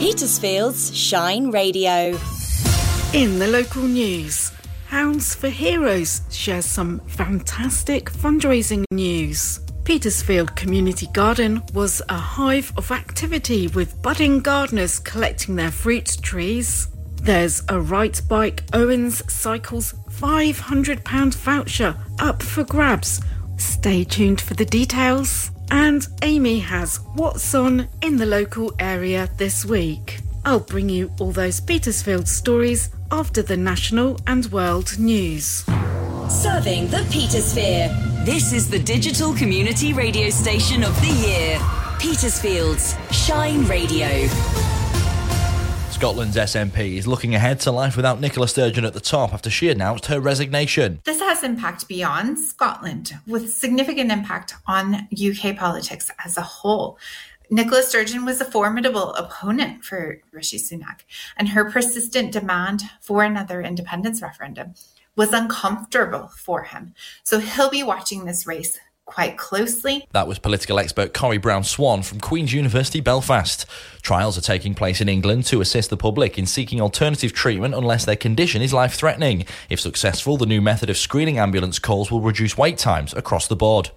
Petersfield's Shine Radio. In the local news, Hounds for Heroes shares some fantastic fundraising news. Petersfield Community Garden was a hive of activity with budding gardeners collecting their fruit trees. There's a Right Bike Owens Cycles £500 voucher up for grabs. Stay tuned for the details. And Amy has what's on in the local area this week. I'll bring you all those Petersfield stories after the national and world news. Serving the Petersphere. This is the digital community radio station of the year. Petersfield's Shine Radio. Scotland's SNP is looking ahead to life without Nicola Sturgeon at the top after she announced her resignation. This has impact beyond Scotland, with significant impact on UK politics as a whole. Nicola Sturgeon was a formidable opponent for Rishi Sunak, and her persistent demand for another independence referendum was uncomfortable for him. So he'll be watching this race quite closely. That was political expert Corrie Brown Swan from Queen's University Belfast. Trials are taking place in England to assist the public in seeking alternative treatment unless their condition is life threatening. If successful, the new method of screening ambulance calls will reduce wait times across the board.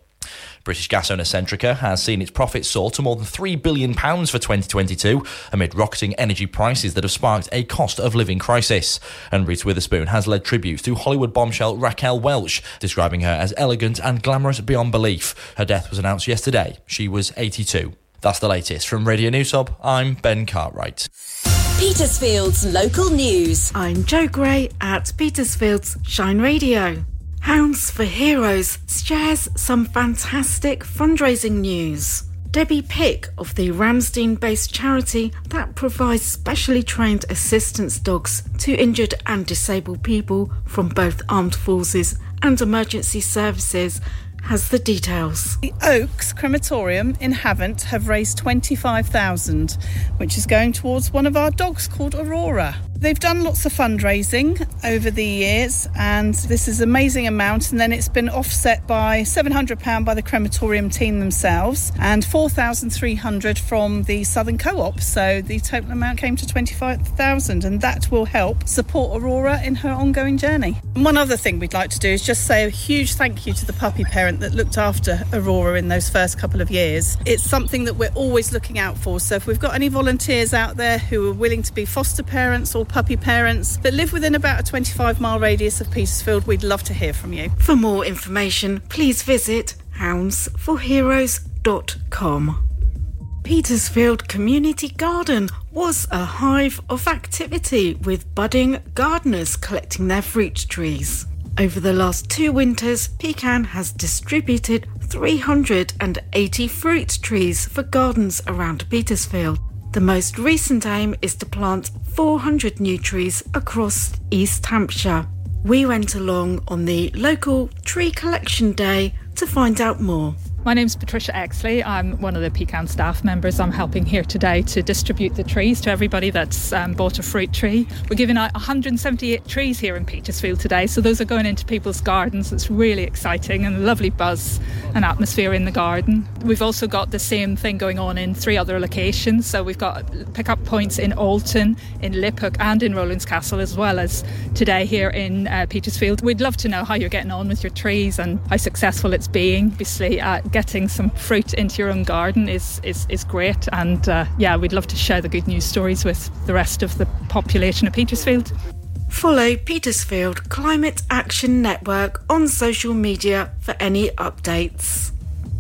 British gas owner Centrica has seen its profits soar to more than £3 billion for 2022 amid rocketing energy prices that have sparked a cost of living crisis. And Reese Witherspoon has led tributes to Hollywood bombshell Raquel Welch, describing her as elegant and glamorous beyond belief. Her death was announced yesterday. She was 82. That's the latest from Radio News Hub. I'm Ben Cartwright. Petersfield's local news. I'm Joe Gray at Petersfield's Shine Radio. Hounds for Heroes shares some fantastic fundraising news. Debbie Pick of the Ramsdean based charity that provides specially trained assistance dogs to injured and disabled people from both armed forces and emergency services has the details. The Oaks Crematorium in Havant have raised 25,000, which is going towards one of our dogs called Aurora. They've done lots of fundraising over the years, and this is an amazing amount. And then it's been offset by £700 by the crematorium team themselves and 4,300 from the Southern Co-op. So the total amount came to 25,000, and that will help support Aurora in her ongoing journey. And one other thing we'd like to do is just say a huge thank you to the puppy parent that looked after Aurora in those first couple of years. It's something that we're always looking out for. So if we've got any volunteers out there who are willing to be foster parents or puppy parents that live within about a 25 mile radius of Petersfield, we'd love to hear from you. For more information, please visit houndsforheroes.com. Petersfield Community Garden was a hive of activity with budding gardeners collecting their fruit trees. Over the last two winters, Pecan has distributed 380 fruit trees for gardens around Petersfield. The most recent aim is to plant 400 new trees across East Hampshire. We went along on the local tree collection day to find out more. My name's Patricia Exley. I'm one of the Pecan staff members. I'm helping here today to distribute the trees to everybody that's um, bought a fruit tree. We're giving out 178 trees here in Petersfield today, so those are going into people's gardens. It's really exciting and a lovely buzz and atmosphere in the garden. We've also got the same thing going on in three other locations. So we've got pick-up points in Alton, in Liphook, and in Rowlands Castle, as well as today here in uh, Petersfield. We'd love to know how you're getting on with your trees and how successful it's being. Obviously, uh, getting some fruit into your own garden is is, is great, and uh, yeah, we'd love to share the good news stories with the rest of the population of Petersfield. Follow Petersfield Climate Action Network on social media for any updates.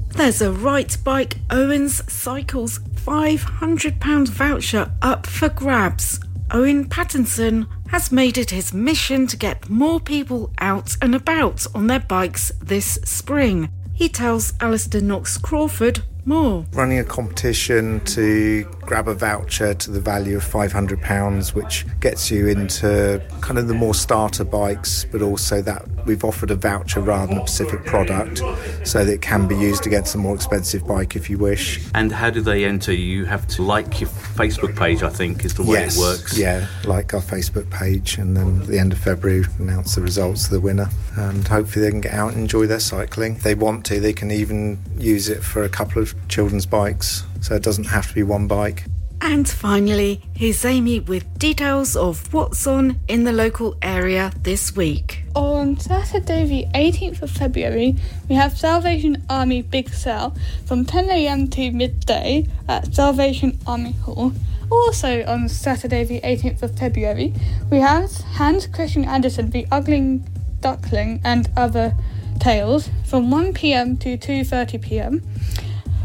There's a Right Bike Owens Cycles £500 voucher up for grabs. Owen Pattinson has made it his mission to get more people out and about on their bikes this spring. He tells Alistair Knox Crawford more. Running a competition to grab a voucher to the value of £500, which gets you into kind of the more starter bikes, but also that we've offered a voucher rather than a specific product so that it can be used against a more expensive bike if you wish. And how do they enter? You have to like your Facebook page, I think, is the way yes, it works. Yeah, like our Facebook page, and then at the end of February, announce the results of the winner. And hopefully, they can get out and enjoy their cycling. If they want to, they can even use it for a couple of children's bikes, so it doesn't have to be one bike. And finally, here's Amy with details of what's on in the local area this week. On Saturday, the 18th of February, we have Salvation Army Big Sale from 10am to midday at Salvation Army Hall. Also, on Saturday, the 18th of February, we have Hans Christian Andersen, The Ugly Duckling, and Other Tales from 1pm to 2.30pm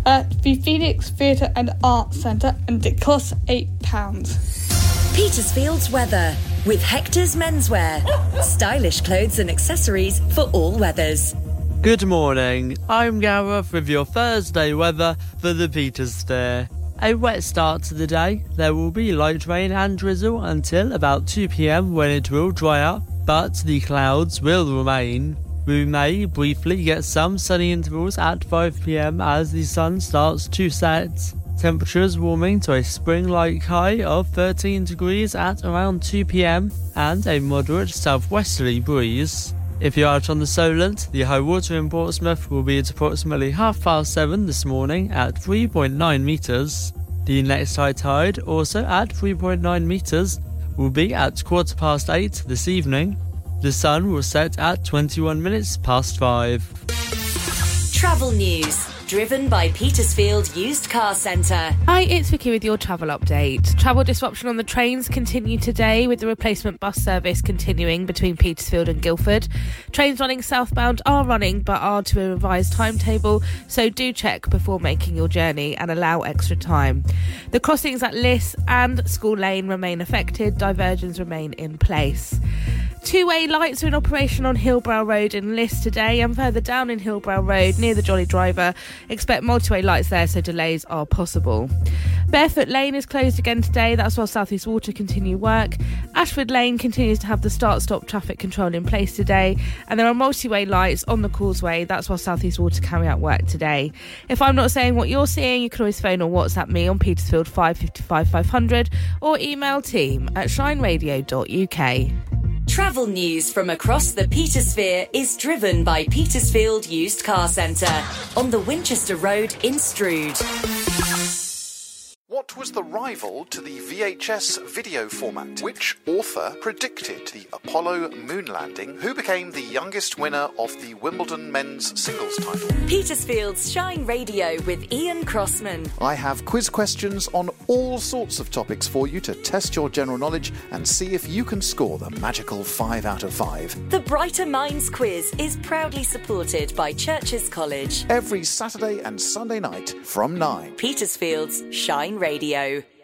at the Phoenix Theatre and Arts Centre and it costs £8. Petersfield's weather with Hector's Menswear. Stylish clothes and accessories for all weathers. Good morning, I'm Gareth with your Thursday weather for the Petersphere. A wet start to the day. There will be light rain and drizzle until about 2pm when it will dry up, but the clouds will remain. We may briefly get some sunny intervals at 5pm as the sun starts to set. Temperatures warming to a spring like high of 13 degrees at around 2pm and a moderate southwesterly breeze. If you're out on the Solent, the high water in Portsmouth will be at approximately half past 7 this morning at 3.9 metres. The next high tide, also at 3.9 metres, will be at quarter past 8 this evening. The sun will set at 21 minutes past 5. Travel news. Driven by Petersfield Used Car Centre. Hi, it's Vicky with your travel update. Travel disruption on the trains continue today with the replacement bus service continuing between Petersfield and Guildford. Trains running southbound are running but are to a revised timetable, so do check before making your journey and allow extra time. The crossings at Liss and School Lane remain affected, diversions remain in place. Two way lights are in operation on Hillbrow Road in Liss today and further down in Hillbrow Road near the Jolly Drover. Expect multi way lights there, so delays are possible. Barefoot Lane is closed again today, that's while South East Water continue work. Ashford Lane continues to have the start stop traffic control in place today, and there are multi way lights on the causeway, that's while South East Water carry out work today. If I'm not saying what you're seeing, you can always phone or WhatsApp me on Petersfield 555 500 or email team at shineradio.uk. Travel news from across the Petersphere is driven by Petersfield Used Car Centre on the Winchester Road in Stroud. What was the rival to the VHS video format? Which author predicted the Apollo moon landing? Who became the youngest winner of the Wimbledon men's singles title? Petersfield's Shine Radio with Ian Crossman. I have quiz questions on all sorts of topics for you to test your general knowledge and see if you can score the magical 5 out of 5. The Brighter Minds quiz is proudly supported by Churcher's College. Every Saturday and Sunday night from 9. Petersfield's Shine Radio.